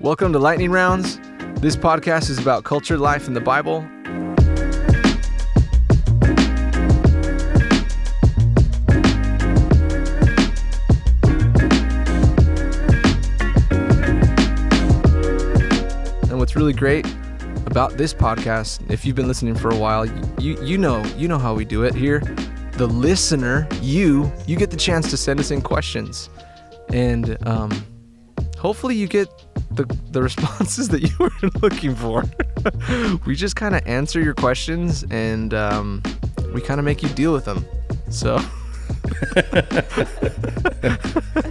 Welcome to Lightning Rounds. This podcast is about culture, life, and the Bible. And what's really great about this podcast, if you've been listening for a while, you you know you know how we do it here. The listener, you you get the chance to send us in questions, and um, hopefully you get the the responses that you were looking for. we just kind of answer your questions, and um, we kind of make you deal with them. So.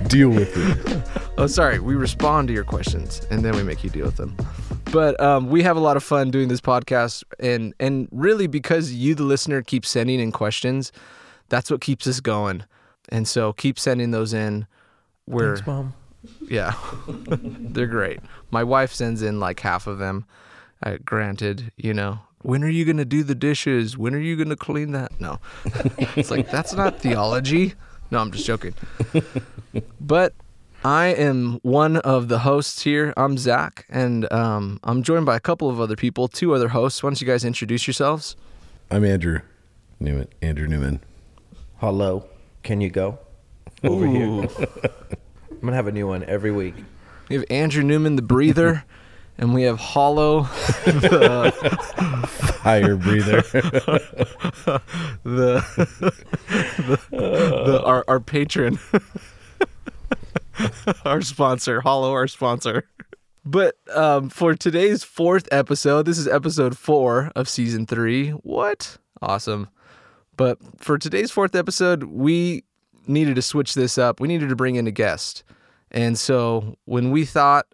Deal with it. Oh, sorry. We respond to your questions and then we make you deal with them. But um, we have a lot of fun doing this podcast, and and really because you, the listener, keep sending in questions, that's what keeps us going. And so keep sending those in. We're Thanks, mom. Yeah, they're great. My wife sends in like half of them. Uh, granted, you know, when are you gonna do the dishes? When are you gonna clean that? No, it's like that's not theology. No, I'm just joking. But I am one of the hosts here. I'm Zach, and um, I'm joined by a couple of other people, two other hosts. Why don't you guys introduce yourselves? I'm Andrew Newman. Andrew Newman. Hello. Can you go over here? Ooh. I'm gonna have a new one every week. We have Andrew Newman, the breather, and we have Hollow, the, Fire breather. the, the, the our, our patron, our sponsor, Hollow, our sponsor. But um, for today's fourth episode, this is episode four of season three. What? Awesome. But for today's fourth episode, we needed to switch this up. We needed to bring in a guest. And so when we thought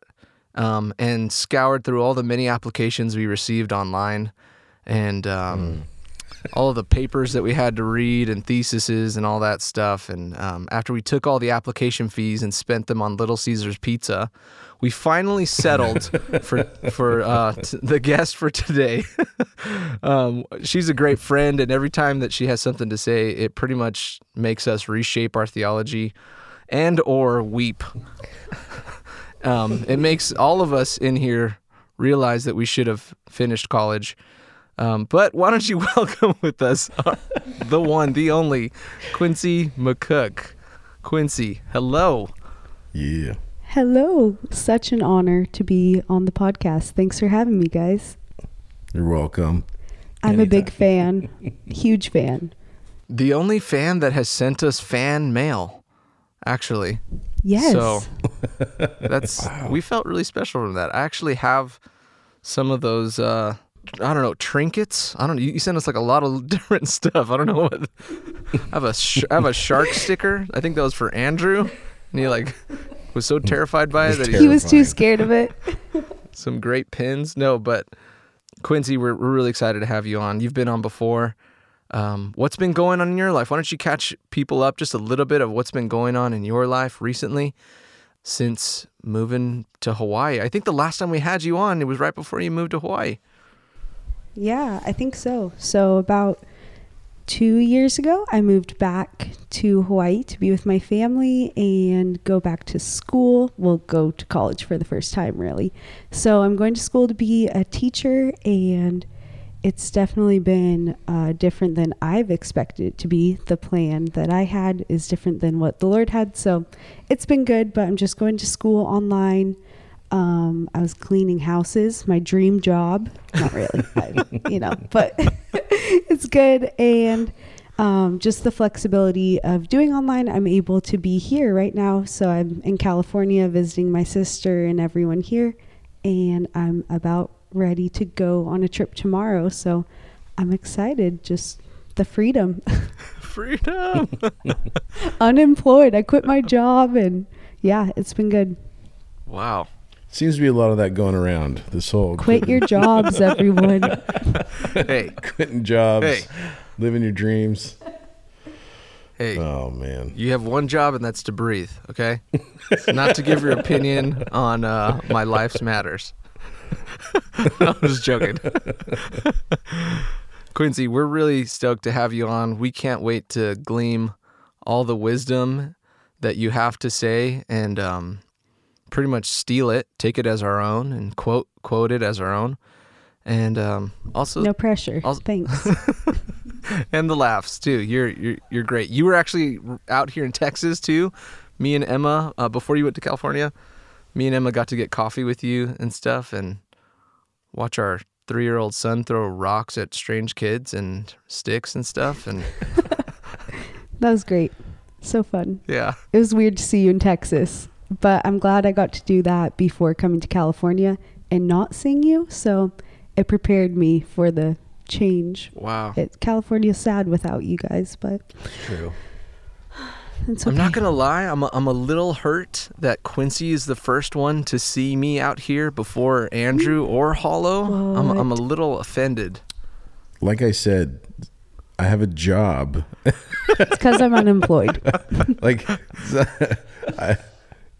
um, and scoured through all the many applications we received online and um, all of the papers that we had to read and theses and all that stuff. And um, after we took all the application fees and spent them on Little Caesars Pizza, we finally settled for for uh, t- the guest for today. um, she's a great friend, and every time that she has something to say, it pretty much makes us reshape our theology and or weep. um, it makes all of us in here realize that we should have finished college. Um, but why don't you welcome with us the one, the only, Quincy McCook. Quincy, hello. yeah. Hello. Such an honor to be on the podcast. Thanks for having me, guys. You're welcome. I'm a big fan, huge fan. The only fan that has sent us fan mail, actually. Yes. So that's we felt really special from that. I actually have some of those uh I don't know trinkets. I don't know. You, you sent us like a lot of different stuff. I don't know what. I have a sh- I have a shark sticker. I think that was for Andrew, and he like was so terrified by it that he he was too scared of it. some great pins. No, but Quincy, we're we're really excited to have you on. You've been on before. Um, what's been going on in your life? Why don't you catch people up just a little bit of what's been going on in your life recently since moving to Hawaii? I think the last time we had you on, it was right before you moved to Hawaii. Yeah, I think so. So, about two years ago, I moved back to Hawaii to be with my family and go back to school. We'll go to college for the first time, really. So, I'm going to school to be a teacher, and it's definitely been uh, different than I've expected it to be. The plan that I had is different than what the Lord had. So, it's been good, but I'm just going to school online. Um, I was cleaning houses, my dream job. Not really, I, you know, but it's good. And um, just the flexibility of doing online, I'm able to be here right now. So I'm in California visiting my sister and everyone here. And I'm about ready to go on a trip tomorrow. So I'm excited. Just the freedom. Freedom. Unemployed. I quit my job and yeah, it's been good. wow. Seems to be a lot of that going around. This whole Quit your jobs, everyone. Hey, quitting jobs, Hey. living your dreams. hey. Oh man. You have one job, and that's to breathe. Okay, not to give your opinion on uh, my life's matters. I'm just joking. Quincy, we're really stoked to have you on. We can't wait to glean all the wisdom that you have to say and um, pretty much steal it, take it as our own, and quote quote it as our own, and um, also No pressure. Also- Thanks. and the laughs too. You're you're you're great. You were actually out here in Texas too. Me and Emma uh, before you went to California. Me and Emma got to get coffee with you and stuff, and watch our three-year-old son throw rocks at strange kids and sticks and stuff. And that was great. So fun. yeah, It was weird to see you in Texas, but I'm glad I got to do that before coming to California and not seeing you. So it prepared me for the change. wow. It, California's sad without you guys, but True. okay. I'm not gonna lie. I'm a, I'm a little hurt that Quincy is the first one to see me out here before Andrew mm. or Hollow. I'm I'm a little offended. Like I said, I have a job. It's because I'm unemployed. like I,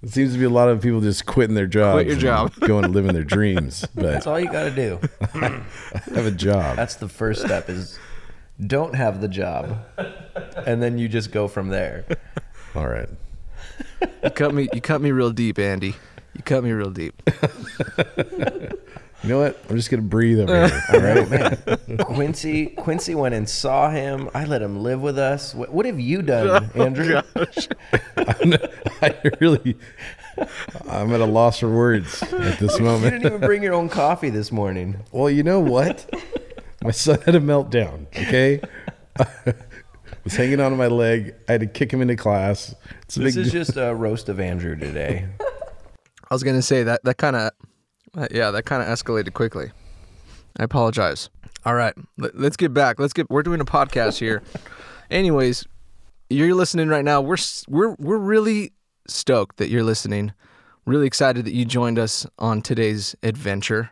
it seems to be a lot of people just quitting their jobs. Quit your and job. going and living their dreams. But That's all you got to do. I have a job. That's the first step is don't have the job. And then you just go from there. All right. You cut me. You cut me real deep, Andy. You cut me real deep. You know what? I'm just gonna breathe over here. All right. Man, Quincy Quincy went and saw him. I let him live with us. What, what have you done, oh, Andrew? I really, I'm at a loss for words at this moment. You didn't even bring your own coffee this morning. Well, you know what? My son had a meltdown. Okay, was hanging on my leg. I had to kick him into class. It's a This big. is just a roast of Andrew today. I was gonna say that that kind of, uh, yeah, that kind of escalated quickly. I apologize. All right, let, let's get back. Let's get. We're doing a podcast here. Anyways, you're listening right now. We're we're we're really stoked that you're listening. Really excited that you joined us on today's adventure,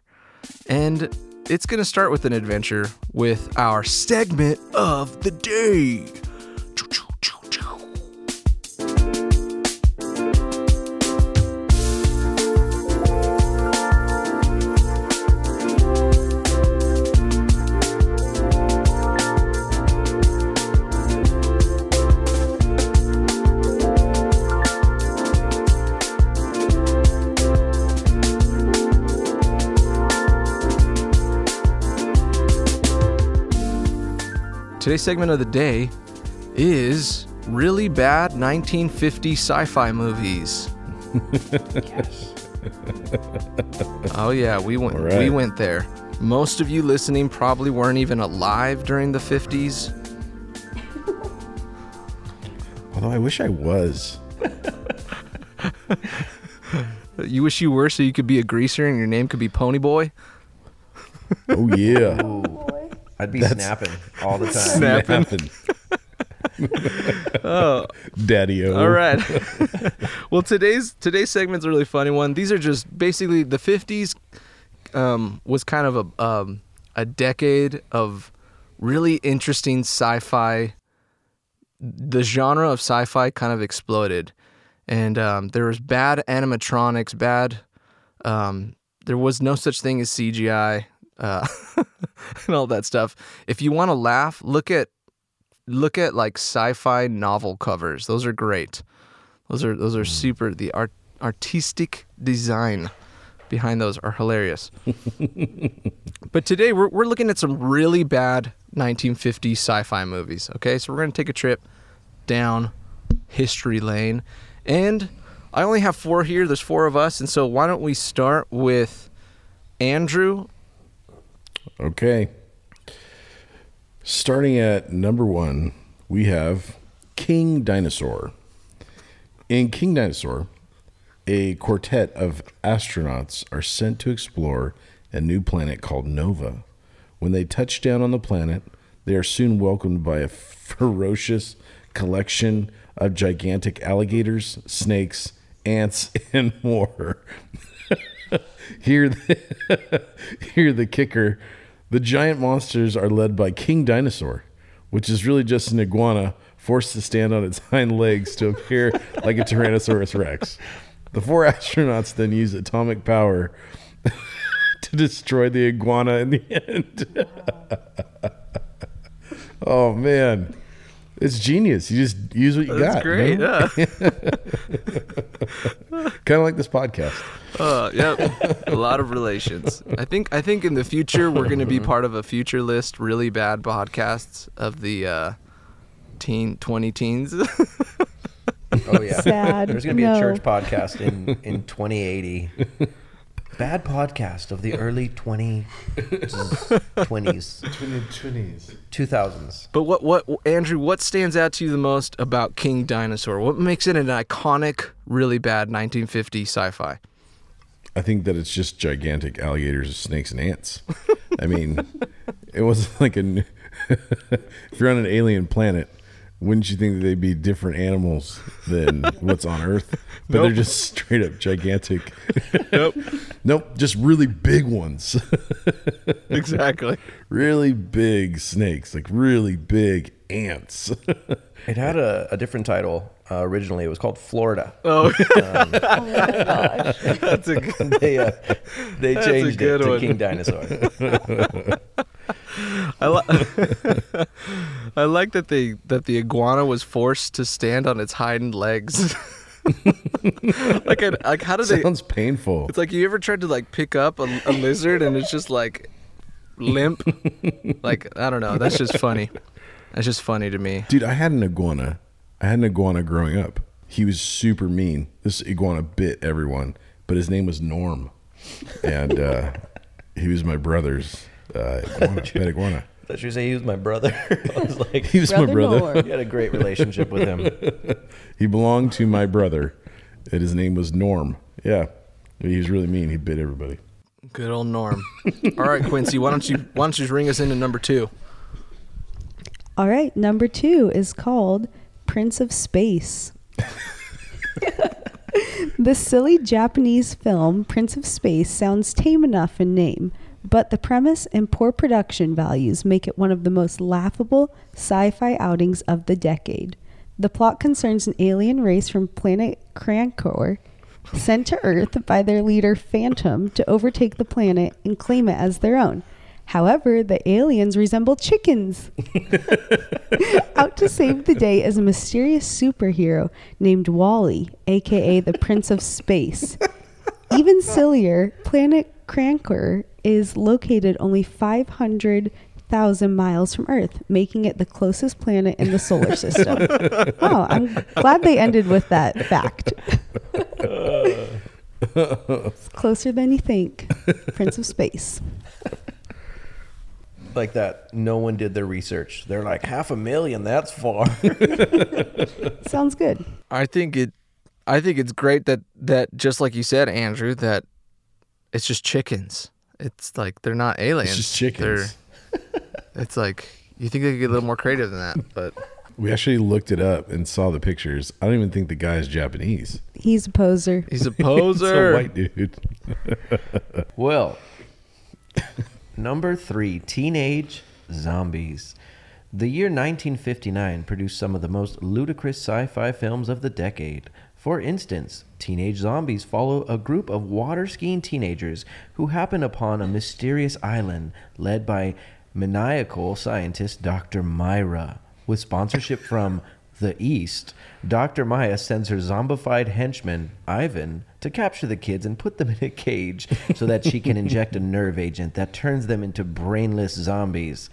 and it's gonna start with an adventure with our segment of the day. Choo, choo, choo. Today's segment of the day is really bad 1950 sci-fi movies. oh yeah, we went All we went there. Most of you listening probably weren't even alive during the 50s. Although I wish I was. You wish you were so you could be a greaser and your name could be Pony Boy. Oh yeah. Ooh, I'd be That's- snapping all the time. Snapping. oh. Daddy O. All right. well, today's today's segment's a really funny one. These are just basically the '50s um, was kind of a um, a decade of really interesting sci-fi. The genre of sci-fi kind of exploded, and um, there was bad animatronics, bad. Um, there was no such thing as CGI uh, and all that stuff. If you want to laugh, look at look at like sci-fi novel covers. Those are great. Those are those are super. The art artistic design behind those are hilarious. but today we're we're looking at some really bad 1950 sci-fi movies. Okay, so we're gonna take a trip down history lane, and I only have four here. There's four of us, and so why don't we start with Andrew? Okay. Starting at number one, we have King Dinosaur. In King Dinosaur, a quartet of astronauts are sent to explore a new planet called Nova. When they touch down on the planet, they are soon welcomed by a ferocious collection of gigantic alligators, snakes, ants, and more. Here, the, here the kicker: the giant monsters are led by King Dinosaur, which is really just an iguana forced to stand on its hind legs to appear like a Tyrannosaurus Rex. The four astronauts then use atomic power to destroy the iguana in the end. oh man, it's genius! You just use what you got. That's great. you know? Yeah. kind of like this podcast. Uh, yep, a lot of relations. I think I think in the future we're going to be part of a future list really bad podcasts of the uh, teen twenty teens. Oh yeah. Sad. There's gonna be No. a church podcast in in 2080. Bad podcast of the early 20 20s, Twenties. 2000s. but what what Andrew? What stands out to you the most about King Dinosaur? What makes it an iconic, really bad 1950 sci-fi? I think that it's just gigantic alligators, snakes, and ants. I mean, it wasn't like an. if you're on an alien planet, wouldn't you think that they'd be different animals than what's on Earth? But they're just straight up gigantic. nope. Nope. Just really big ones. Exactly. really big snakes, like really big ants. It had a, a different title uh, originally. It was called Florida. Oh, Oh my gosh. that's a good. they uh, they That's a changed it good to. King Dinosaur. I, li- I like that they that the iguana was forced to stand on its hind legs. like, I, like how do they? Sounds painful. It's like you ever tried to like pick up a, a lizard and it's just like limp. like I don't know. That's just funny. That's just funny to me. Dude, I had an iguana. I had an iguana growing up. He was super mean. This iguana bit everyone, but his name was Norm, and uh, he was my brother's uh, iguana, pet iguana. I thought you were saying he was my brother. I was like, He was my Brother brother. Norm. you had a great relationship with him. He belonged to my brother, and his name was Norm. Yeah, he was really mean. He bit everybody. Good old Norm. All right, Quincy. Why don't you why don't you ring us into number two? All right, number two is called Prince of Space. the silly Japanese film Prince of Space sounds tame enough in name, but the premise and poor production values make it one of the most laughable sci fi outings of the decade. The plot concerns an alien race from planet Krankor sent to Earth by their leader Phantom to overtake the planet and claim it as their own. However, the aliens resemble chickens. Out to save the day is a mysterious superhero named Wally, aka the Prince of Space. Even sillier, planet Krankor is located only 500,000 miles from Earth, making it the closest planet in the solar system. oh, I'm glad they ended with that fact. It's closer than you think. Prince of Space. Like that, no one did their research. They're like half a million. That's far. Sounds good. I think it I think it's great that that just like you said, Andrew, that it's just chickens. It's like they're not aliens. It's just chickens. They're, it's like you think they could get a little more creative than that, but We actually looked it up and saw the pictures. I don't even think the guy's Japanese. He's a poser. he's a It's a poser. white dude. Well, number three, teenage zombies. The year 1959 produced some of the most ludicrous sci fi films of the decade. For instance, Teenage Zombies follow a group of water skiing teenagers who happen upon a mysterious island led by maniacal scientist Dr. Myra. With sponsorship from the East, Dr. Maya sends her zombified henchman, Ivan, to capture the kids and put them in a cage so that she can inject a nerve agent that turns them into brainless zombies.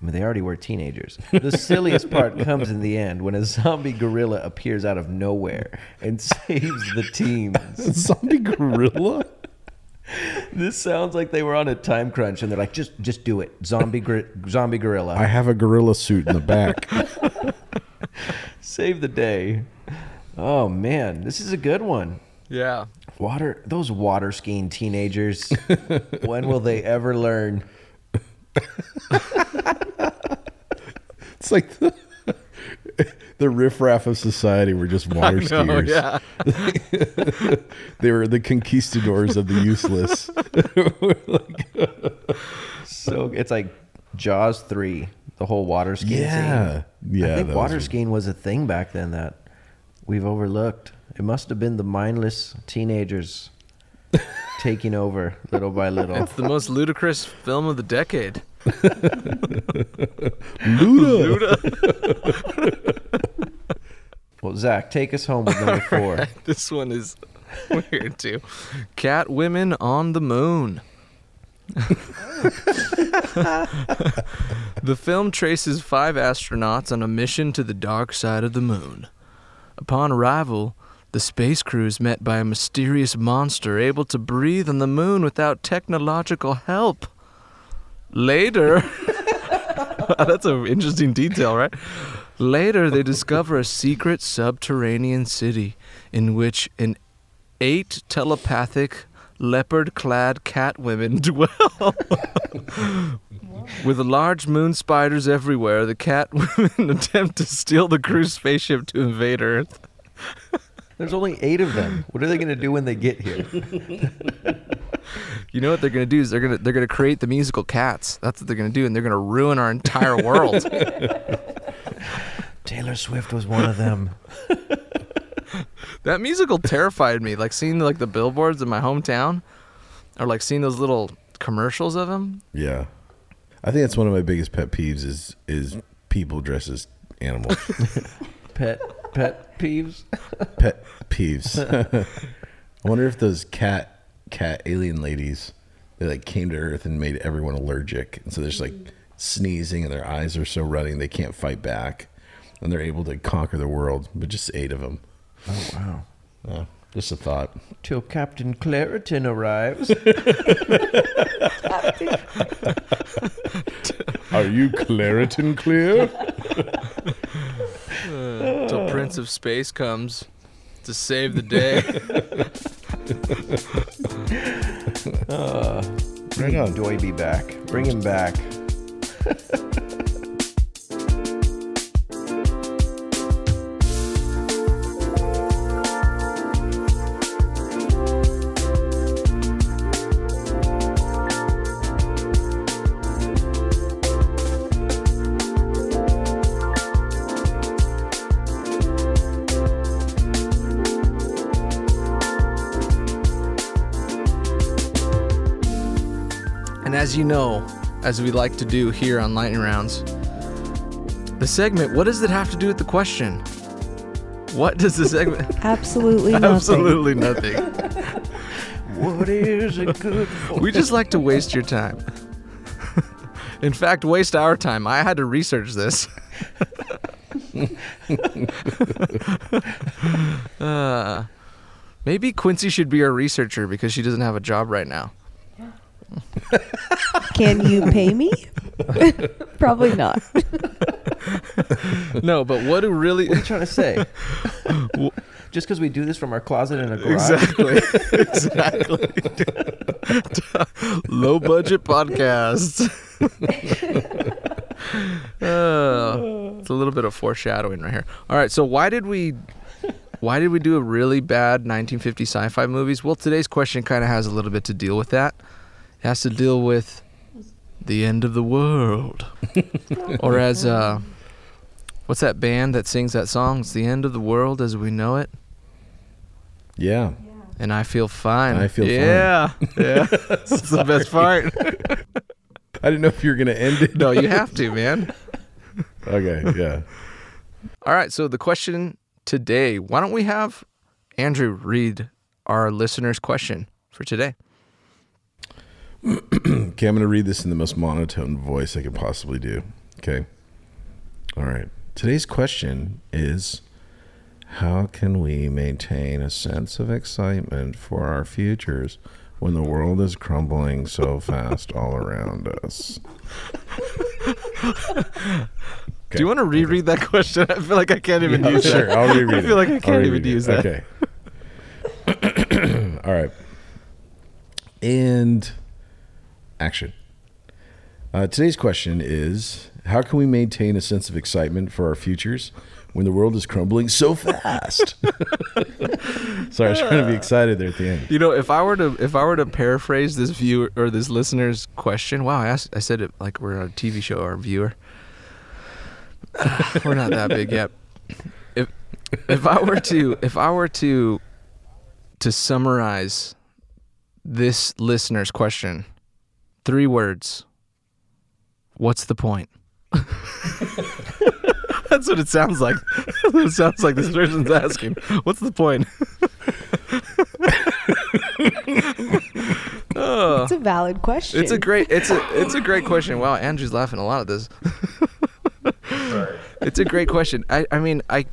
I mean, they already were teenagers. The silliest part comes in the end when a zombie gorilla appears out of nowhere and saves the teens. Zombie gorilla? This sounds like they were on a time crunch and they're like, just just do it. Zombie gor- zombie gorilla. I have a gorilla suit in the back. Save the day. Oh man, this is a good one. Yeah. Water those water skiing teenagers. when will they ever learn? It's like the, the riffraff of society were just water know, skiers. yeah. They were the conquistadors of the useless. So it's like Jaws three, the whole water skiing Yeah. scene. Yeah, I think water was- skiing was a thing back then that we've overlooked. It must have been the mindless teenagers taking over little by little. It's the most ludicrous film of the decade. Luda. Well, Zach, take us home with number four. This one is Weird too. Cat women on the moon. the film traces five astronauts on a mission to the dark side of the moon. Upon arrival, the space crew is met by a mysterious monster able to breathe on the moon without technological help. Later, that's an interesting detail, right? Later, they discover a secret subterranean city in which an eight telepathic leopard clad cat women dwell. With large moon spiders everywhere, the cat women attempt to steal the crew's spaceship to invade Earth. There's only eight of them. What are they going to do when they get here? You know what they're gonna do is they're gonna they're gonna create the musical Cats. That's what they're gonna do, and they're gonna ruin our entire world. Taylor Swift was one of them. that musical terrified me. Like seeing like the billboards in my hometown, or like seeing those little commercials of them. Yeah. I think that's one of my biggest pet peeves is is people dress as animals. Pet pet peeves. pet peeves. I wonder if those cat cat alien ladies they like came to Earth and made everyone allergic, and so they're just like sneezing and their eyes are so running they can't fight back, and they're able to conquer the world. But just eight of them. Oh wow. Uh, just a thought. Till Captain Claritin arrives. Are you Claritin clear? Till uh. Prince of Space comes to save the day. Uh, right on. Doiby back. Bring him back. as you know, as we like to do here on Lightning Rounds, the segment. What does it have to do with the question? What does the segment? Absolutely nothing. Absolutely nothing. What is it good for? We just like to waste your time. In fact, waste our time. I had to research this. uh, maybe Quincy should be our researcher because she doesn't have a job right now. Can you pay me? Probably not. No, but what do really What are you trying to say? Just because we do this from our closet in a garage? exactly exactly low budget podcast. Uh, it's a little bit of foreshadowing right here. All right, so why did we why did we do a really bad 1950 sci-fi movies? Well, today's question kind of has a little bit to deal with that. Has to deal with the end of the world, or as uh, what's that band that sings that song? It's the end of the world as we know it. Yeah. And I feel fine. I feel fine. yeah. Yeah. That's the best part. I didn't know if you were gonna end it. no, you have to, man. Okay. Yeah. All right. So the question today, why don't we have Andrew read our listener's question for today? Okay, I'm going to read this in the most monotone voice I can possibly do. Okay. All right. Today's question is How can we maintain a sense of excitement for our futures when the world is crumbling so fast all around us? Do you want to reread that question? I feel like I can't even Yeah, use sure. that. I'll reread I feel it. like I can't even reread it. use that. Okay. All right. And action. Uh, today's question is How can we maintain a sense of excitement for our futures when the world is crumbling so fast? Sorry, I was trying to be excited there at the end. You know, if I were to if I were to paraphrase this viewer or this listener's question, wow, I asked, I said it like we're on a TV show or a viewer. we're not that big yet. If if I were to if I were to to summarize this listener's question, three words. What's the point? That's what it sounds like. it sounds like this person's asking. What's the point? Oh, It's a valid question. it's a great it's a it's a great question. Wow, Andrew's laughing a lot at this. it's a great question. I I mean I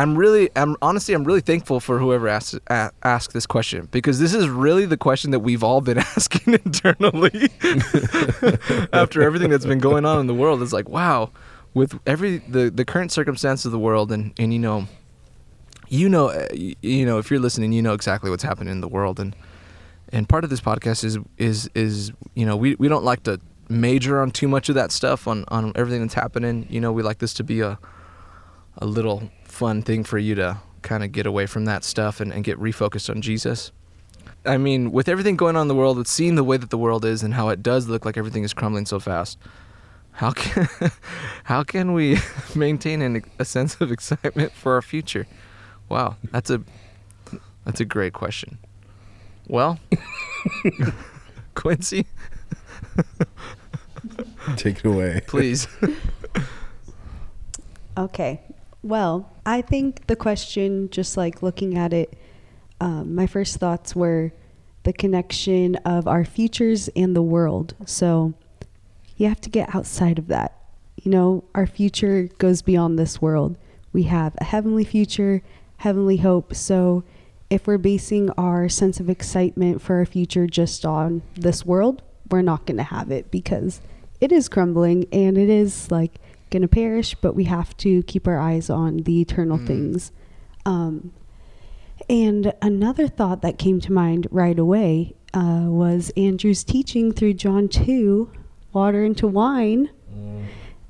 I'm really I'm honestly I'm really thankful for whoever asked a, asked this question because this is really the question that we've all been asking internally after everything that's been going on in the world. It's like wow, with every the the current circumstance of the world and and you know you know uh, you know if you're listening you know exactly what's happening in the world and and part of this podcast is is is you know we, we don't like to major on too much of that stuff on on everything that's happening you know we like this to be a a little fun thing for you to kind of get away from that stuff and, and get refocused on jesus i mean with everything going on in the world with seeing the way that the world is and how it does look like everything is crumbling so fast how can how can we maintain an, a sense of excitement for our future wow that's a that's a great question well, Quincy, Take it away. please. Okay. Well, I think the question, just like looking at it, um, my first thoughts were the connection of our futures and the world. So you have to get outside of that. You know, our future goes beyond this world. We have a heavenly future, heavenly hope. So if we're basing our sense of excitement for our future just on this world, we're not going to have it because it is crumbling and it is like going to perish, but we have to keep our eyes on the eternal Mm. things. Um, and another thought that came to mind right away uh, was Andrew's teaching through John 2, water into wine,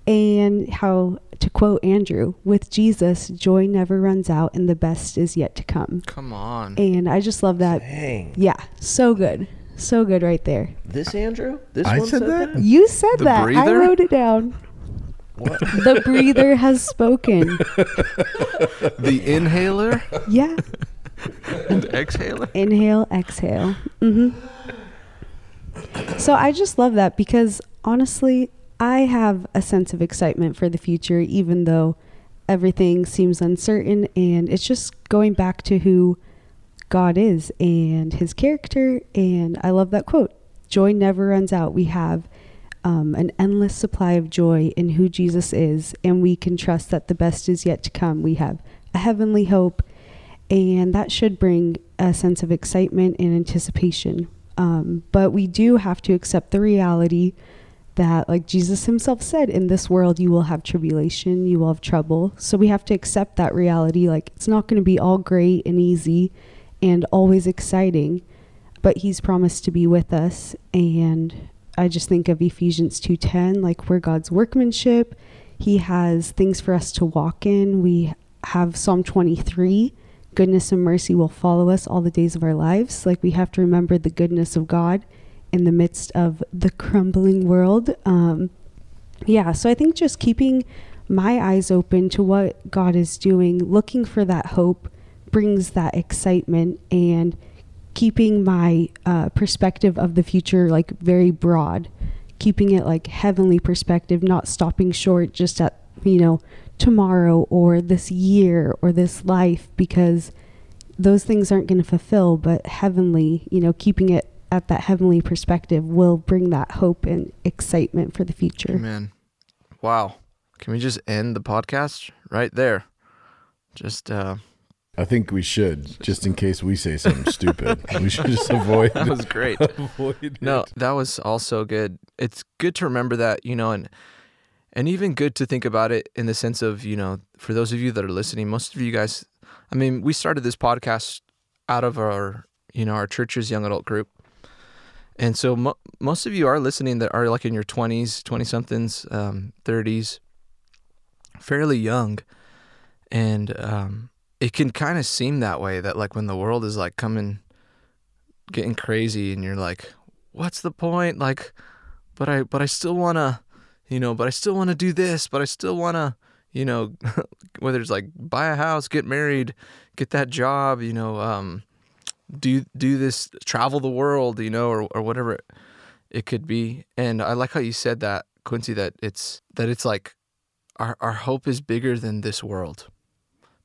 and how, to quote Andrew, with Jesus, joy never runs out and the best is yet to come. Come on. And I just love that. Dang. Yeah, so good. So good right there. This Andrew? This I one said said, that? that? You said The that. I wrote it down. What? The breather has spoken. The inhaler Yeah. and exhaler. Inhale, exhale. hmm So I just love that because honestly, I have a sense of excitement for the future, even though everything seems uncertain. And it's just going back to who God is and his character. And I love that quote Joy never runs out. We have um, an endless supply of joy in who Jesus is, and we can trust that the best is yet to come. We have a heavenly hope, and that should bring a sense of excitement and anticipation. Um, but we do have to accept the reality that, like Jesus himself said, in this world you will have tribulation, you will have trouble. So we have to accept that reality. Like it's not going to be all great and easy and always exciting, but he's promised to be with us. And I just think of Ephesians 2:10, like we're God's workmanship. He has things for us to walk in. We have Psalm 23 goodness and mercy will follow us all the days of our lives. Like we have to remember the goodness of God in the midst of the crumbling world. Um, yeah, so I think just keeping my eyes open to what God is doing, looking for that hope, brings that excitement, and keeping my uh, perspective of the future like very broad, keeping it like heavenly perspective, not stopping short just at you know tomorrow or this year or this life because those things aren't going to fulfill but heavenly you know keeping it at that heavenly perspective will bring that hope and excitement for the future Amen. Wow. Can we just end the podcast right there? Just uh I think we should, just in case we say something stupid. We should just avoid. that was great. avoid No, that was also good. It's good to remember that, you know, and and even good to think about it in the sense of, you know, for those of you that are listening, most of you guys, I mean, we started this podcast out of our, you know, our church's young adult group. And so mo- most of you are listening that are like in your 20s, 20 somethings, um, 30s, fairly young. And um, it can kind of seem that way that like when the world is like coming, getting crazy and you're like, what's the point? Like, but I, but I still want to, you know, but I still want to do this, but I still want to, you know, whether it's like buy a house, get married, get that job, you know, um, do do this, travel the world, you know, or or whatever it, it could be. And I like how you said that, Quincy, that it's that it's like our our hope is bigger than this world.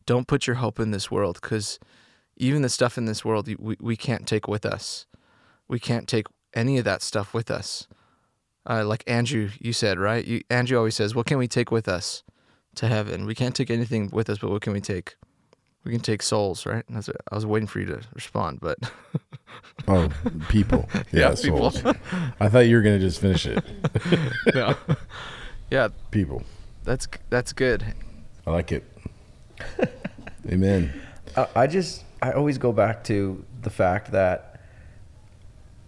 Don't put your hope in this world because even the stuff in this world we, we can't take with us. We can't take any of that stuff with us. Uh, like Andrew, you said, right? You, Andrew always says, What can we take with us to heaven? We can't take anything with us, but what can we take? We can take souls, right? And that's what, I was waiting for you to respond, but Oh, people. Yeah, Yeah, people. souls. I thought you were gonna just finish it. no. yeah, People. that's that's good. I like it. Amen. I, I just I always go back to the fact that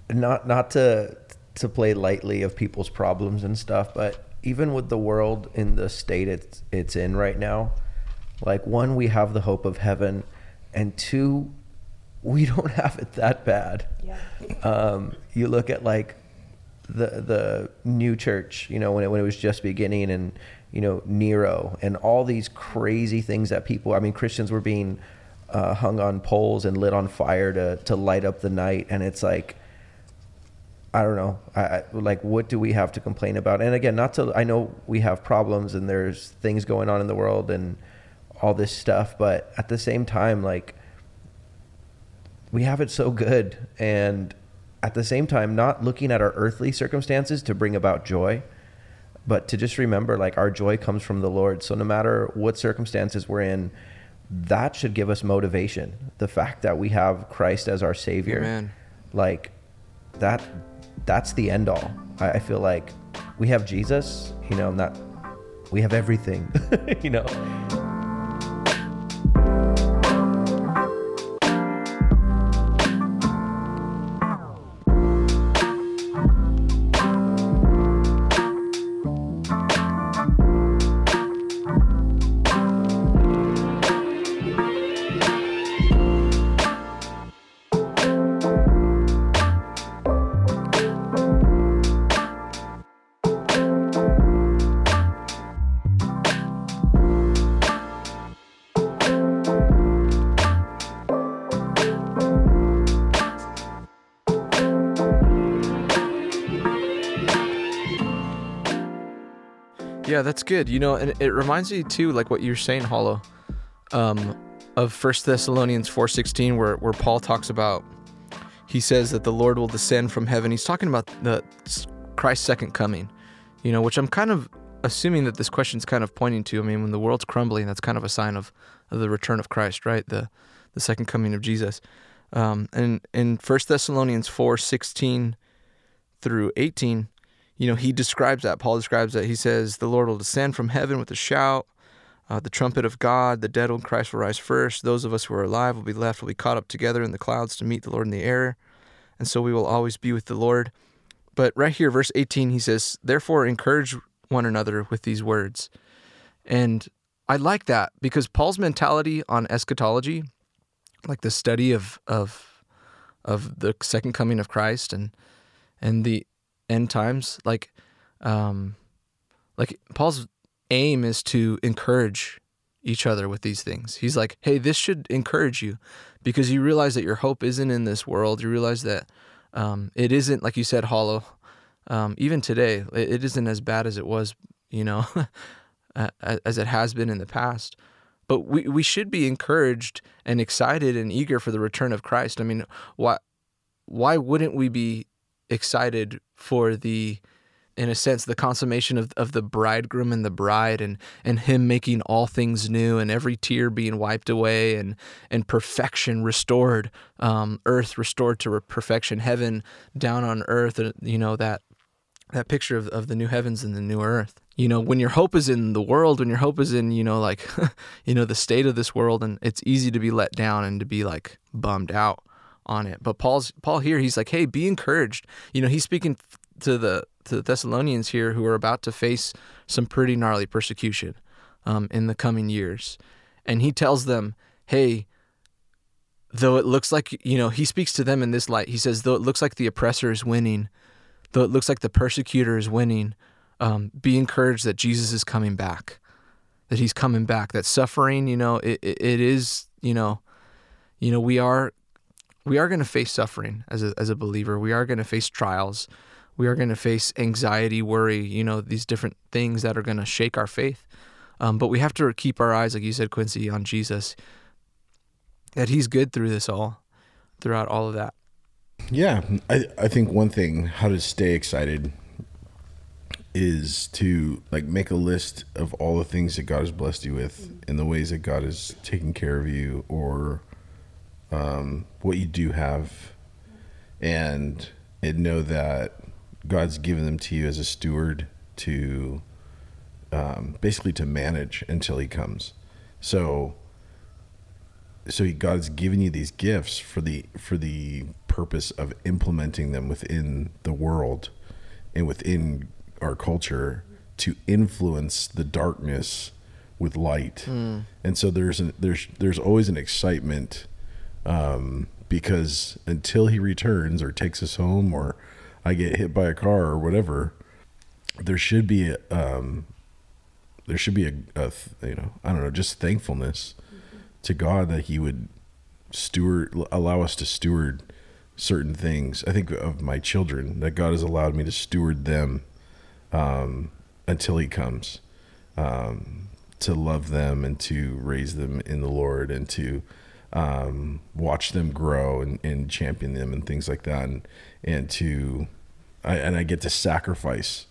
not not to to play lightly of people's problems and stuff, but even with the world in the state it's it's in right now, like one we have the hope of heaven, and two we don't have it that bad. Yeah. Um, you look at like the the new church, you know, when it when it was just beginning, and you know Nero and all these crazy things that people. I mean, Christians were being uh, hung on poles and lit on fire to to light up the night, and it's like. I don't know. I, I like what do we have to complain about? And again, not to I know we have problems and there's things going on in the world and all this stuff, but at the same time like we have it so good and at the same time not looking at our earthly circumstances to bring about joy but to just remember like our joy comes from the lord. So no matter what circumstances we're in that should give us motivation the fact that we have christ as our savior. Amen. like that that's the end all. I, I feel like we have jesus you know not we have everything you know Yeah, that's good. You know, and it reminds me too, like what you're saying, Hollow, um, of First Thessalonians four sixteen, where where Paul talks about, he says that the Lord will descend from heaven. He's talking about the Christ's second coming. You know, which I'm kind of assuming that this question's kind of pointing to. I mean, when the world's crumbling, that's kind of a sign of, of the return of Christ, right? The the second coming of Jesus. Um, and in First Thessalonians four sixteen through eighteen, you know, he describes that. Paul describes that. He says, The Lord will descend from heaven with a shout, uh, the trumpet of God, the dead in Christ will rise first. Those of us who are alive will be left, will be caught up together in the clouds to meet the Lord in the air. And so we will always be with the Lord. But right here, verse 18, he says, Therefore, encourage one another with these words. And I like that because Paul's mentality on eschatology, like the study of, of, of the second coming of Christ and, and the end times like um like paul's aim is to encourage each other with these things. He's like hey this should encourage you because you realize that your hope isn't in this world. You realize that um it isn't like you said hollow. Um even today it, it isn't as bad as it was you know as it has been in the past. But we, we should be encouraged and excited and eager for the return of christ. I mean why why wouldn't we be excited for the in a sense the consummation of, of the bridegroom and the bride and and him making all things new and every tear being wiped away and and perfection restored um, earth restored to perfection heaven down on earth and you know that that picture of, of the new heavens and the new earth. You know when your hope is in the world when your hope is in you know like you know the state of this world and it's easy to be let down and to be like bummed out on it. But Paul's Paul here, he's like, hey, be encouraged. You know, he's speaking to the to the Thessalonians here who are about to face some pretty gnarly persecution um, in the coming years, and he tells them, hey. Though it looks like, you know, he speaks to them in this light. He says, though it looks like the oppressor is winning, though it looks like the persecutor is winning, um, be encouraged that Jesus is coming back, that he's coming back, that suffering, you know, it, it, it is, you know, you know, we are we are going to face suffering as a, as a believer. We are going to face trials. We are going to face anxiety, worry, you know, these different things that are going to shake our faith. Um, but we have to keep our eyes, like you said, Quincy, on Jesus. that He's good through this all, throughout all of that. Yeah, I I think one thing how to stay excited is to like make a list of all the things that God has blessed you with and the ways that God is taking care of you or um, what you do have and and know that God's given them to you as a steward to um, basically to manage until he comes. So so God's given you these gifts for the for the purpose of implementing them within the world and within our culture to influence the darkness with light. And so there's an, there's there's always an excitement um, because until he returns or takes us home or I get hit by a car or whatever, there should be a, um, there should be a, a you know I don't know just thankfulness to God that He would steward allow us to steward certain things. I think of my children that God has allowed me to steward them um, until He comes, um, to love them and to raise them in the Lord and to um, watch them grow and, and champion them and things like that, and and to I, and I get to sacrifice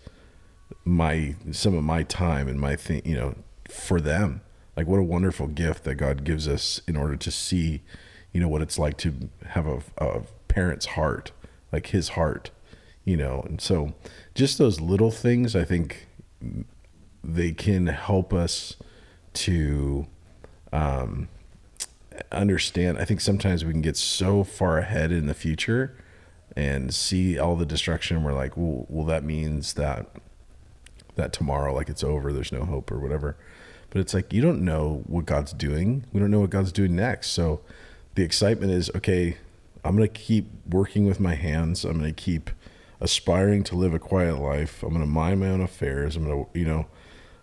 my some of my time and my thing you know for them. Like what a wonderful gift that god gives us in order to see you know what it's like to have a, a parent's heart like his heart you know. And so just those little things i think they can help us to um, understand i think sometimes we can get so far ahead in the future and see all the destruction. We're like well, well that means that that tomorrow like it's over. There's no hope or whatever. But it's like you don't know what god's doing. We don't know what god's doing next. So the excitement is okay i'm to keep working with my hands. I'm to keep aspiring to live a quiet life. I'm to mind my own affairs. I'm to you know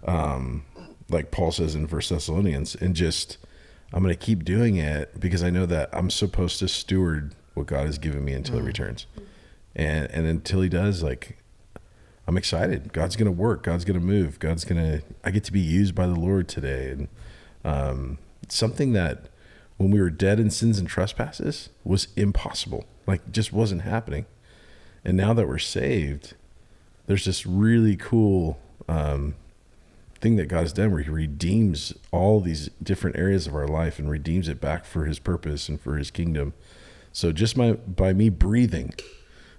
um, like paul says in first thessalonians and just i'm going to keep doing it because i know that i'm supposed to steward what god has given me until he returns and and until he does like I'm excited. God's going to work. God's going to move. God's going to. I get to be used by the Lord today, and um, something that when we were dead in sins and trespasses was impossible. Like just wasn't happening. And now that we're saved, there's this really cool um, thing that God has done where He redeems all these different areas of our life and redeems it back for His purpose and for His kingdom. So just my by me breathing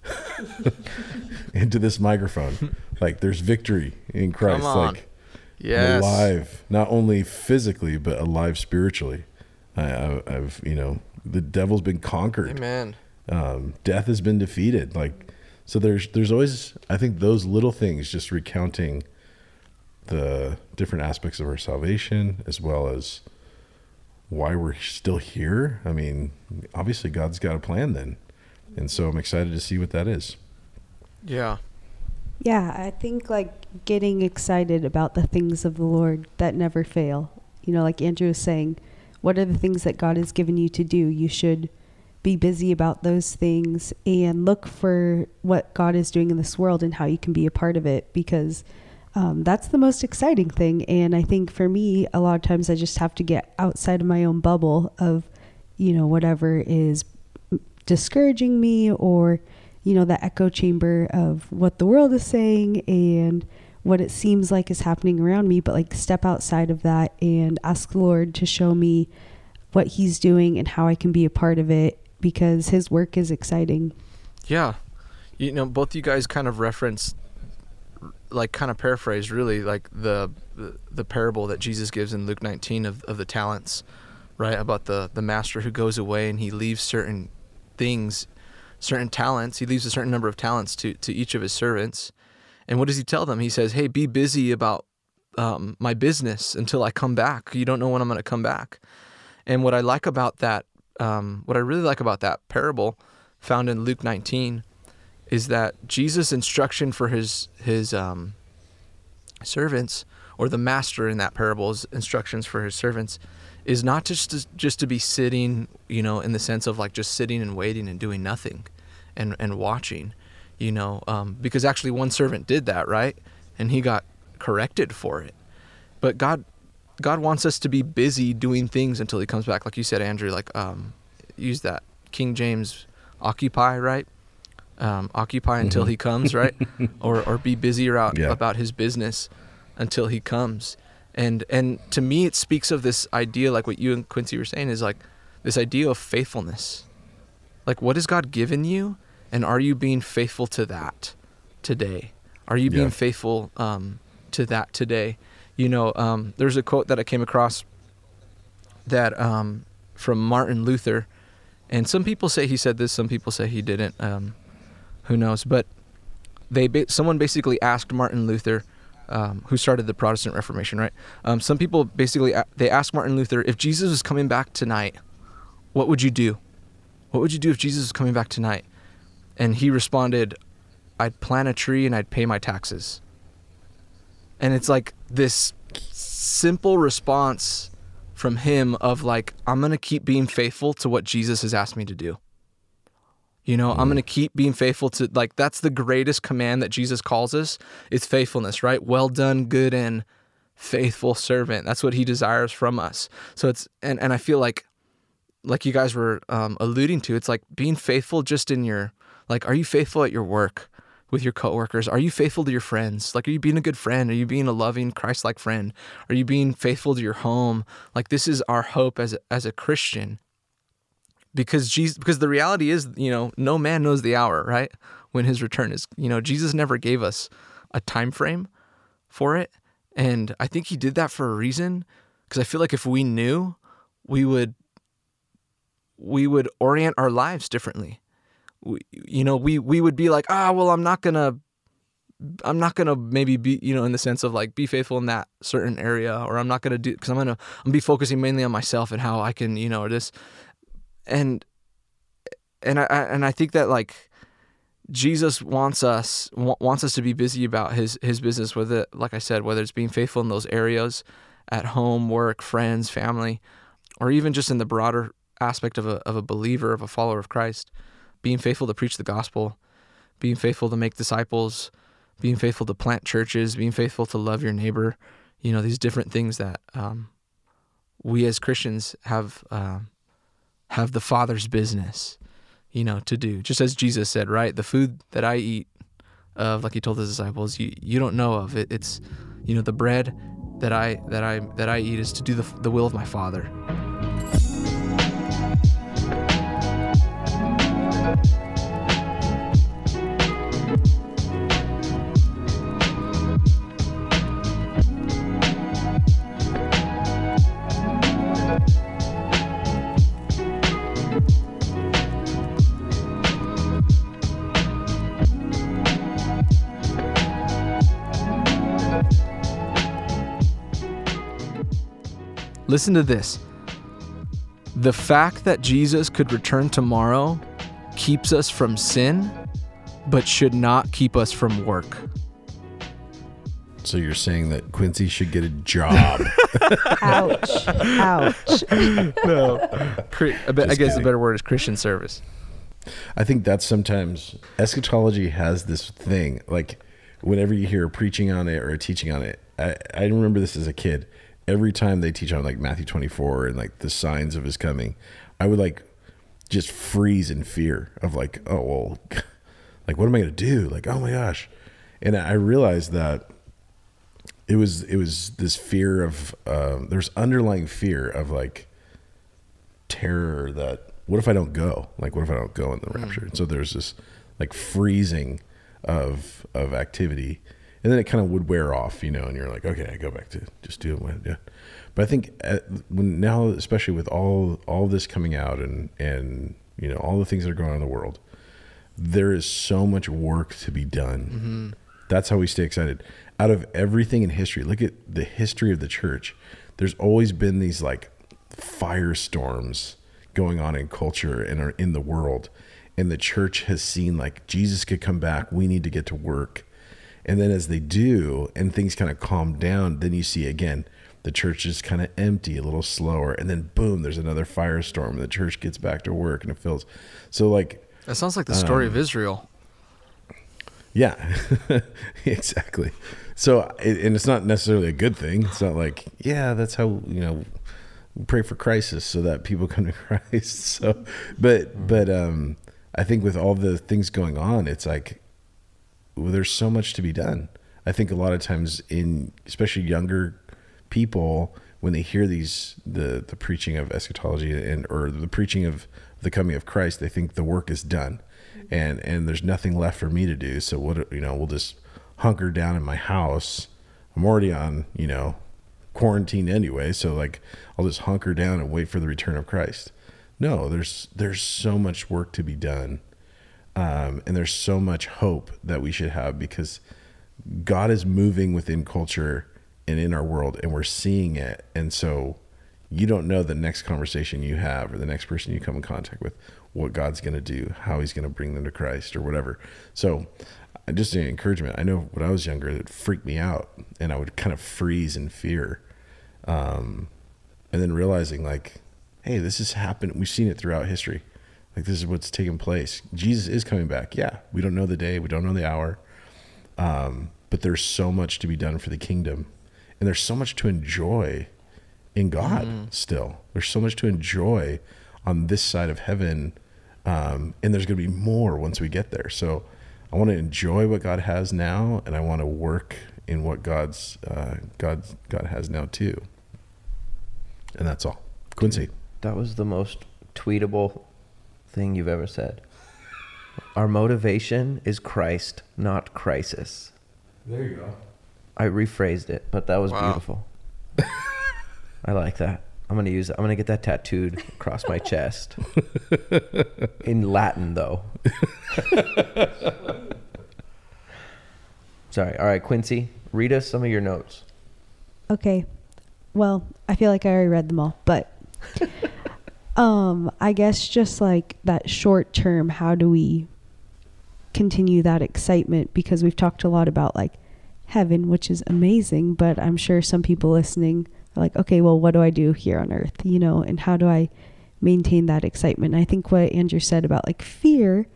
into this microphone. Like there's victory in Christ. Like Yes. alive, not only physically but alive spiritually. I, I, I've you know the devil's been conquered. Amen. Um, death has been defeated. Like so, there's there's always I think those little things just recounting the different aspects of our salvation as well as why we're still here. I mean, obviously God's got a plan then. And so I'm excited to see what that is. Yeah. Yeah, I think like getting excited about the things of the Lord that never fail. You know, like Andrew was saying, what are the things that God has given you to do? You should be busy about those things and look for what God is doing in this world and how you can be a part of it because um, that's the most exciting thing. And I think for me, a lot of times I just have to get outside of my own bubble of, you know, whatever is discouraging me or you know the echo chamber of what the world is saying and what it seems like is happening around me but like step outside of that and ask the lord to show me what he's doing and how i can be a part of it because his work is exciting Yeah. You know, both you guys kind of referenced like kind of paraphrase really like the the, the parable that Jesus gives in Luke 19 of, of the talents, right? About the the master who goes away and he leaves certain things, certain talents. He leaves a certain number of talents to to each of his servants. And what does he tell them? He says, "Hey, be busy about um, my business until I come back. You don't know when I'm going to come back." And what I like about that, um, what I really like about that parable, found in Luke 19, is that Jesus' instruction for his his um, servants, or the master in that parable's instructions for his servants, is not just to, just to be sitting, you know, in the sense of like just sitting and waiting and doing nothing, and and watching, you know, um, because actually one servant did that, right, and he got corrected for it, but God God wants us to be busy doing things until He comes back, like you said, Andrew. Like um, use that King James, occupy, right? Um, occupy until Mhm. He comes, right? or or be busy about Yeah. about His business until He comes. And and to me, it speaks of this idea, like what you and Quincy were saying, is like this idea of faithfulness. Like, what has God given you, and are you being faithful to that today? Are you being Yeah. faithful um, to that today? You know, um, there's a quote that I came across that um, from Martin Luther, and some people say he said this, some people say he didn't. Um, who knows? But they ba- someone basically asked Martin Luther, um, who started the Protestant Reformation, right? Um, some people basically a- they asked Martin Luther if Jesus was coming back tonight, what would you do? What would you do if Jesus was coming back tonight? And he responded, I'd plant a tree and I'd pay my taxes. And it's like this simple response from him of like, I'm to keep being faithful to what Jesus has asked me to do. You know, I'm going to keep being faithful to like that's the greatest command that Jesus calls us. It's faithfulness, right? Well done, good and faithful servant. That's what he desires from us. So it's and and I feel like like you guys were um, alluding to, it's like being faithful just in your like, are you faithful at your work with your coworkers? Are you faithful to your friends? Like, are you being a good friend? Are you being a loving Christ-like friend? Are you being faithful to your home? Like, this is our hope as a, as a Christian, because Jesus, because the reality is, you know, no man knows the hour, right? When his return is, you know, Jesus never gave us a time frame for it, and I think he did that for a reason. Because I feel like if we knew, we would we would orient our lives differently. We, you know, we we would be like, ah, well, I'm not gonna, I'm not gonna maybe be, you know, in the sense of like be faithful in that certain area, or I'm not gonna do because I'm gonna I'm gonna be focusing mainly on myself and how I can, you know, or this, and and I and I think that like Jesus wants us wa- wants us to be busy about his his business with it. Like I said, whether it's being faithful in those areas, at home, work, friends, family, or even just in the broader aspect of a of a believer, of a follower of Christ, being faithful to preach the gospel, being faithful to make disciples, being faithful to plant churches, being faithful to love your neighbor. You know these different things that um, we as Christians have um, have the Father's business, you know, to do. Just as Jesus said, right? The food that I eat of, like he told his disciples, you you don't know of it. It's you know the bread that I that I that I eat is to do the the will of my Father. Listen to this. The fact that Jesus could return tomorrow keeps us from sin, but should not keep us from work. So you're saying that Quincy should get a job? Ouch. Ouch. No. I, bet- I Just guess the better word is Christian service. I think that's sometimes eschatology has this thing. Like whenever you hear a preaching on it or a teaching on it, I, I remember this as a kid. Every time they teach on like Matthew 24 and like the signs of his coming, I would like just freeze in fear of like, oh well, like what am I gonna do? Like oh my gosh, and I realized that it was it was this fear of um, there's underlying fear of like terror that what if I don't go? Like what if I don't go in the rapture? And so there's this like freezing of of activity. And then it kind of would wear off, you know, and you're like, okay, I go back to just do what yeah. But I think at, when now, especially with all all this coming out and and you know all the things that are going on in the world, there is so much work to be done. Mm-hmm. That's how we stay excited. Out of everything in history, look at the history of the church. There's always been these like firestorms going on in culture and are in the world. And the church has seen like Jesus could come back. We need to get to work. And then as they do and things kind of calm down, then you see again the church is kind of empty, a little slower. And then boom, there's another firestorm and the church gets back to work and it feels so like That sounds like the story of Israel. yeah, exactly. so and it's not necessarily a good thing. It's not like yeah, that's how you know pray for crisis so that people come to Christ. So, but but um, I think with all the things going on, it's like there's so much to be done. I think a lot of times in especially younger people when they hear these the the preaching of eschatology and or the preaching of the coming of Christ, they think the work is done, and and there's nothing left for me to do. So what you know, we'll just hunker down in my house. I'm already on you know quarantine anyway, so like I'll just hunker down and wait for the return of Christ. No, there's there's so much work to be done, um, and there's so much hope that we should have because God is moving within culture and in our world, and we're seeing it. And so you don't know the next conversation you have or the next person you come in contact with, what God's going to do, how He's going to bring them to Christ or whatever. So, uh, just an encouragement. I know when I was younger, it freaked me out, and I would kind of freeze in fear. Um, and then realizing, like, hey, this has happened. We've seen it throughout history. Like, this is what's taking place. Jesus is coming back. Yeah, we don't know the day, we don't know the hour. Um, but there's so much to be done for the kingdom and there's so much to enjoy in God mm. still. There's so much to enjoy on this side of heaven, um, and there's going to be more once we get there. So I want to enjoy what God has now, and I want to work in what God's uh, God God has now too. And that's all. Quincy, that was the most tweetable thing you've ever said. Our motivation is Christ, not crisis. There you go. I rephrased it, but that was wow. beautiful. I like that. I'm gonna use. I'm gonna get that tattooed across my chest. In Latin, though. Sorry. All right, Quincy, read us some of your notes. Okay. Well, I feel like I already read them all, but um, I guess just like that short term, how do we continue that excitement? Because we've talked a lot about like heaven, which is amazing. But I'm sure some people listening are like, okay, well, what do I do here on earth? You know, and how do I maintain that excitement? I think what Andrew said about like fear,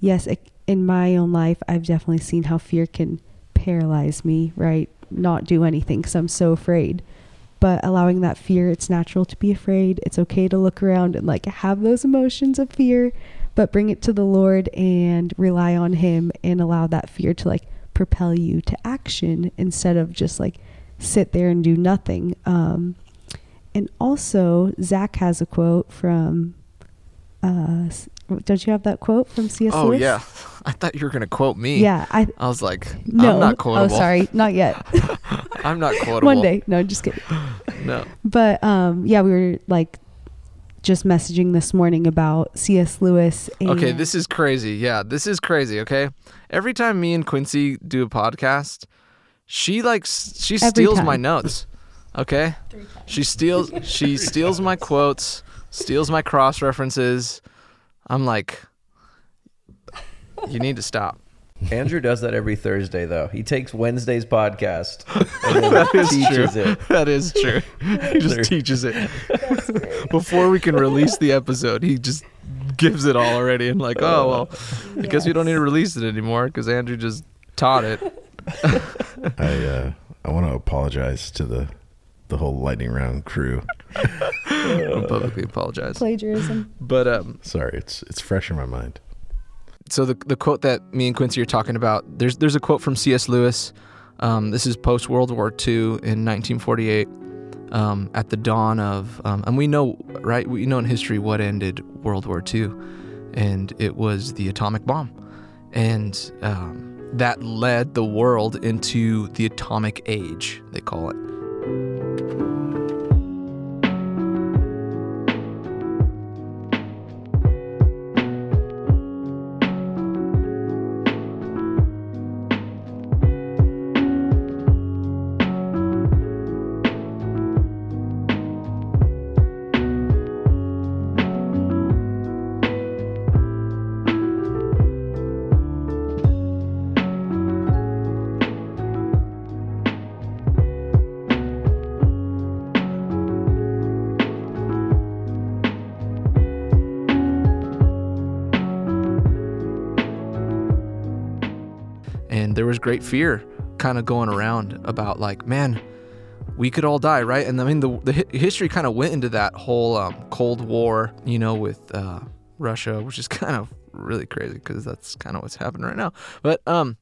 yes, it, in my own life, I've definitely seen how fear can paralyze me, right? Not do anything because I'm so afraid. But allowing that fear, it's natural to be afraid. It's okay to look around and like have those emotions of fear, but bring it to the Lord and rely on Him and allow that fear to like propel you to action instead of just like sit there and do nothing. Um, and also, Zach has a quote from. Uh, don't you have that quote from C.S. Oh Lewis? yeah, I thought you were gonna quote me. Yeah, I. I was like, no, I'm not quotable. Oh, sorry, not yet. I'm not quotable. One day, no, just kidding. no. But um, yeah, we were like just messaging this morning about C.S. Lewis. okay, this is crazy. Yeah, this is crazy. Okay, every time me and Quincy do a podcast, she like she steals my notes. Okay, she steals she steals my quotes, steals my cross references. I'm like, you need to stop. Andrew does that every Thursday, though. He takes Wednesday's podcast and then teaches true. it. That is true. He just teaches it before we can release the episode. He just gives it all already, and like, oh well, I guess we don't need to release it anymore because Andrew just taught it. I uh, I want to apologize to the the whole lightning round crew. I publicly apologize. Plagiarism. But um, sorry, it's it's fresh in my mind so the the quote that me and Quincy are talking about, there's there's a quote from C.S. Lewis. Um, this is post World War II in 1948, um, at the dawn of, um, and we know right, we know in history what ended World War II, and it was the atomic bomb, and um, that led the world into the atomic age, they call it. Great fear kind of going around about like, man, we could all die, right? And I mean, the, the hi- history kind of went into that whole um, Cold War, you know, with uh, Russia, which is kind of really crazy because that's kind of what's happening right now. But um,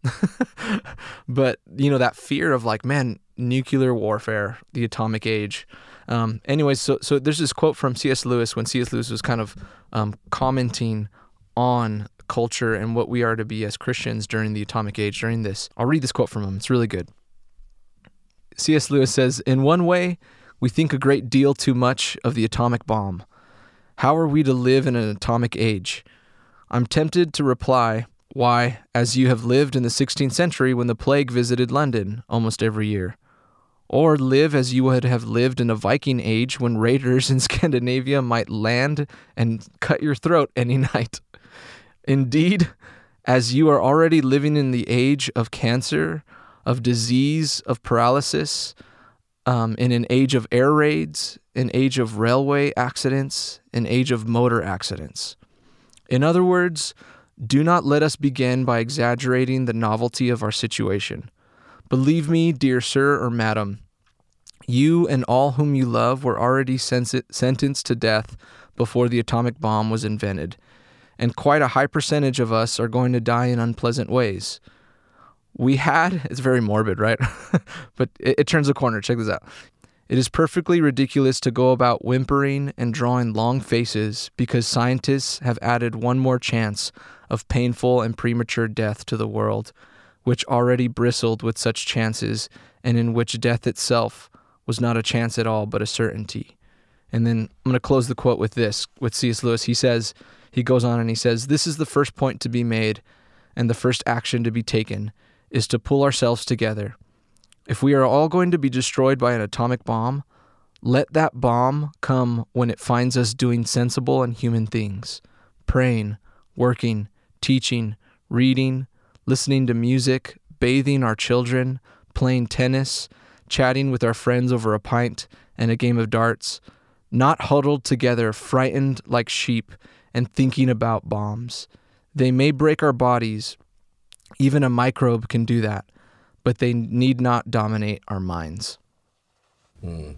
but you know that fear of like, man, nuclear warfare, the atomic age. Um, anyways, so so there's this quote from C.S. Lewis when C.S. Lewis was kind of um, commenting on culture and what we are to be as Christians during the atomic age. During this, I'll read this quote from him. It's really good. C.S. Lewis says, In one way, we think a great deal too much of the atomic bomb. How are we to live in an atomic age? I'm tempted to reply, Why, as you have lived in the 16th century when the plague visited London almost every year. Or live as you would have lived in a Viking age when raiders in Scandinavia might land and cut your throat any night. Indeed, as you are already living in the age of cancer, of disease, of paralysis, um, in an age of air raids, an age of railway accidents, an age of motor accidents. In other words, do not let us begin by exaggerating the novelty of our situation. Believe me, dear sir or madam, you and all whom you love were already sentenced to death before the atomic bomb was invented, and quite a high percentage of us are going to die in unpleasant ways. We had, it's very morbid, right? but it, it turns a corner. Check this out. It is perfectly ridiculous to go about whimpering and drawing long faces because scientists have added one more chance of painful and premature death to the world, which already bristled with such chances and in which death itself was not a chance at all but a certainty. And then I'm going to close the quote with this with C.S. Lewis. He says, he goes on and he says, This is the first point to be made and the first action to be taken is to pull ourselves together. If we are all going to be destroyed by an atomic bomb, let that bomb come when it finds us doing sensible and human things praying, working, teaching, reading, listening to music, bathing our children, playing tennis, chatting with our friends over a pint and a game of darts, not huddled together, frightened like sheep, and thinking about bombs. They may break our bodies. Even a microbe can do that, but they need not dominate our minds. Hmm.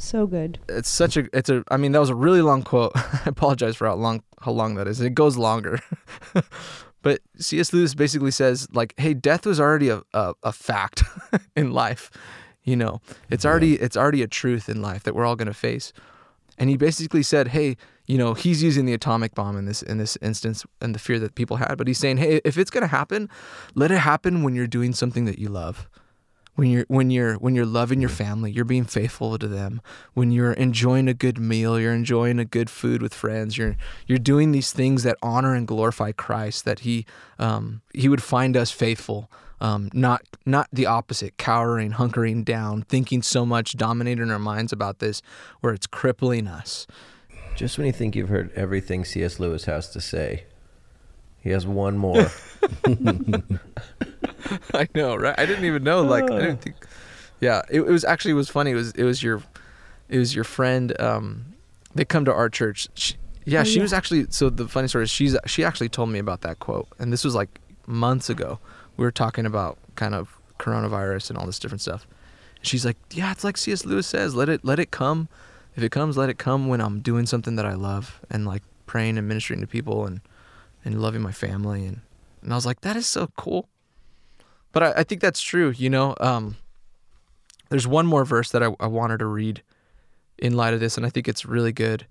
So good. It's such a it's a I mean that was a really long quote. I apologize for how long how long that is. It goes longer. but C.S. Lewis basically says like, hey, death was already a, a, a fact in life. You know, it's already it's already a truth in life that we're all gonna face. And he basically said, hey, you know, he's using the atomic bomb in this in this instance and the fear that people had, but he's saying, hey, if it's gonna happen, let it happen when you're doing something that you love. When you're when you're when you're loving your family, you're being faithful to them. When you're enjoying a good meal, you're enjoying a good food with friends. You're you're doing these things that honor and glorify Christ. That he um, he would find us faithful, um, not not the opposite, cowering, hunkering down, thinking so much, dominating our minds about this, where it's crippling us. Just when you think you've heard everything C.S. Lewis has to say, he has one more. I know, right? I didn't even know. Like, I didn't think. Yeah, it, it was actually it was funny. It was it was your, it was your friend. Um, they come to our church. She, yeah, Oh, she yeah. was actually. So the funny story is she's she actually told me about that quote, and this was like months ago. We were talking about kind of coronavirus and all this different stuff. And she's like, "Yeah, it's like C.S. Lewis says. Let it let it come. If it comes, let it come when I'm doing something that I love and like praying and ministering to people and and loving my family and and I was like, that is so cool. But I, I think that's true. You know, um, there's one more verse that I, I wanted to read in light of this, and I think it's really good.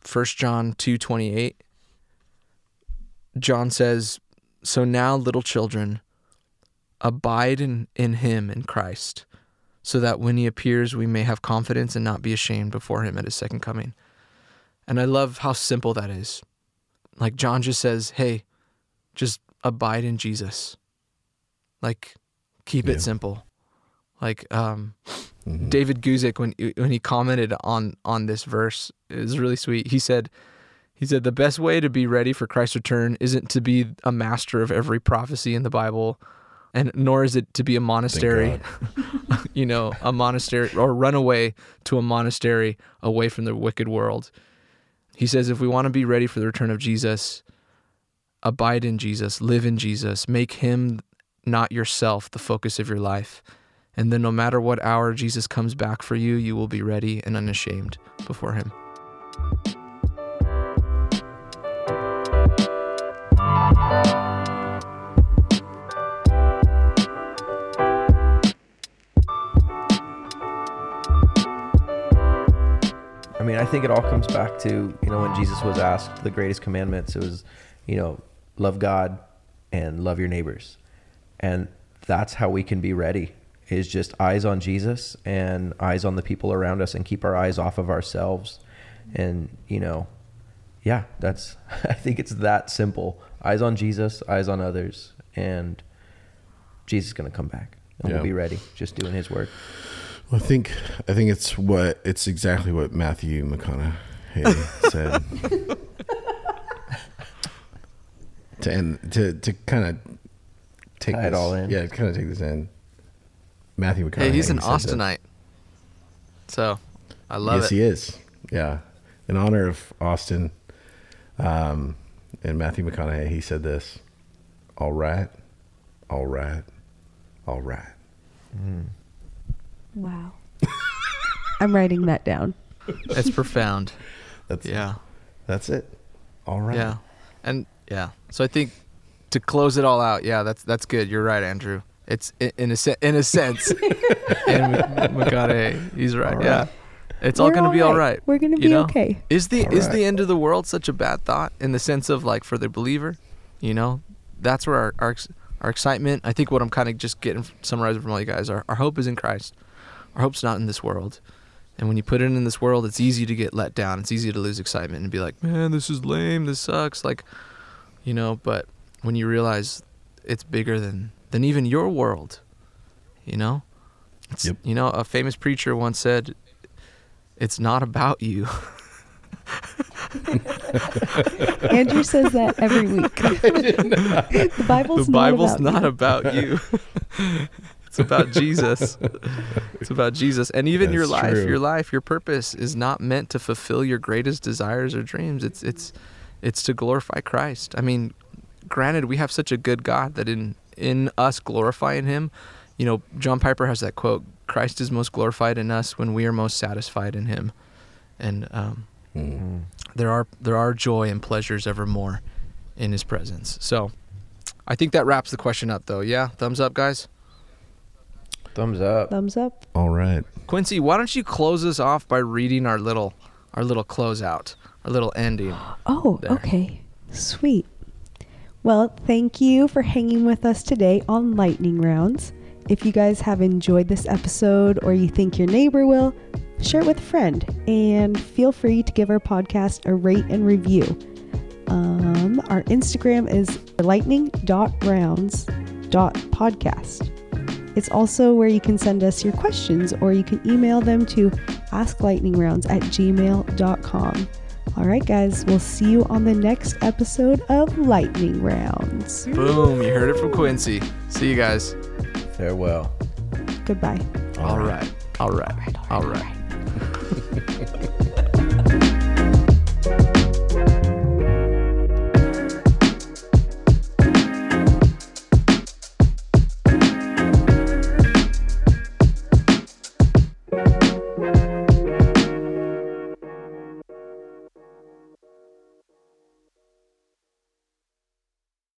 First John two twenty eight. John says, "So now, little children, abide in in Him in Christ, so that when He appears, we may have confidence and not be ashamed before Him at His second coming." And I love how simple that is. Like John just says, "Hey, just abide in Jesus." Like, keep Yeah. it simple. Like, um, Mhm. David Guzik when when he commented on on this verse it was really sweet. He said he said the best way to be ready for Christ's return isn't to be a master of every prophecy in the Bible and nor is it to be a monastery, you know, a monastery or run away to a monastery away from the wicked world. He says if we want to be ready for the return of Jesus, abide in Jesus, live in Jesus, make him not yourself the focus of your life. And then, no matter what hour Jesus comes back for you, you will be ready and unashamed before him. I mean, I think it all comes back to, you know, when Jesus was asked the greatest commandments, it was, you know, love God and love your neighbors. And that's how we can be ready is just eyes on Jesus and eyes on the people around us and keep our eyes off of ourselves. And, you know, yeah, that's, I think it's that simple. Eyes on Jesus, eyes on others. And Jesus is going to come back and Yeah. we'll be ready, just doing his work. Well, I think I think it's what it's exactly what Matthew McConaughey said. to end to to kind of take Tie it this- all in. Yeah, kind of take this in. Matthew McConaughey. Hey, he's an said that- Austinite. So I love yes, it. he is. Yeah, in honor of Austin, um, and Matthew McConaughey, he said this: "All right, all right, all right." Wow. I'm writing that down. It's profound. That's Yeah. That's it. All right. Yeah. And yeah. So I think to close it all out, yeah, that's that's good. You're right, Andrew. It's i- in a se- in a sense. and McConaughey, he's right. All Yeah. It's all We're going to be all right. We're gonna be know? okay. Is the All is right. the end of the world such a bad thought in the sense of like for the believer? You know, that's where our our, our excitement. I think what I'm kind of just getting summarizing from all you guys. Our our hope is in Christ. Our hope's not in this world. And when you put it in this world, it's easy to get let down. It's easy to lose excitement and be like, man, this is lame. This sucks. Like, you know. But when you realize it's bigger than than even your world, you know. It's, Yep. You know, a famous preacher once said, "It's not about you." Andrew says that every week. the Bible's, the Bible's not, not about about you. It's about Jesus. It's about Jesus. And even your life, true. your life, your purpose is not meant to fulfill your greatest desires or dreams. It's it's it's to glorify Christ. I mean, granted we have such a good God that in in us glorifying him, you know, John Piper has that quote, Christ is most glorified in us when we are most satisfied in him. And um Mm. there are there are joy and pleasures evermore in his presence. So I think that wraps the question up though. Yeah, thumbs up guys. Thumbs up. Thumbs up. All right. Quincy, why don't you close us off by reading our little our little closeout, our little ending. Oh, There. okay. Sweet. Well, thank you for hanging with us today on Lightning Rounds. If you guys have enjoyed this episode or you think your neighbor will, share it with a friend and feel free to give our podcast a rate and review. Um, our Instagram is lightning.rounds.podcast. It's also where you can send us your questions or you can email them to asklightningrounds at gmail.com. All right, guys, we'll see you on the next episode of Lightning Rounds. Boom, you heard it from Quincy. See you guys. Farewell. Goodbye. All right. All right. All right.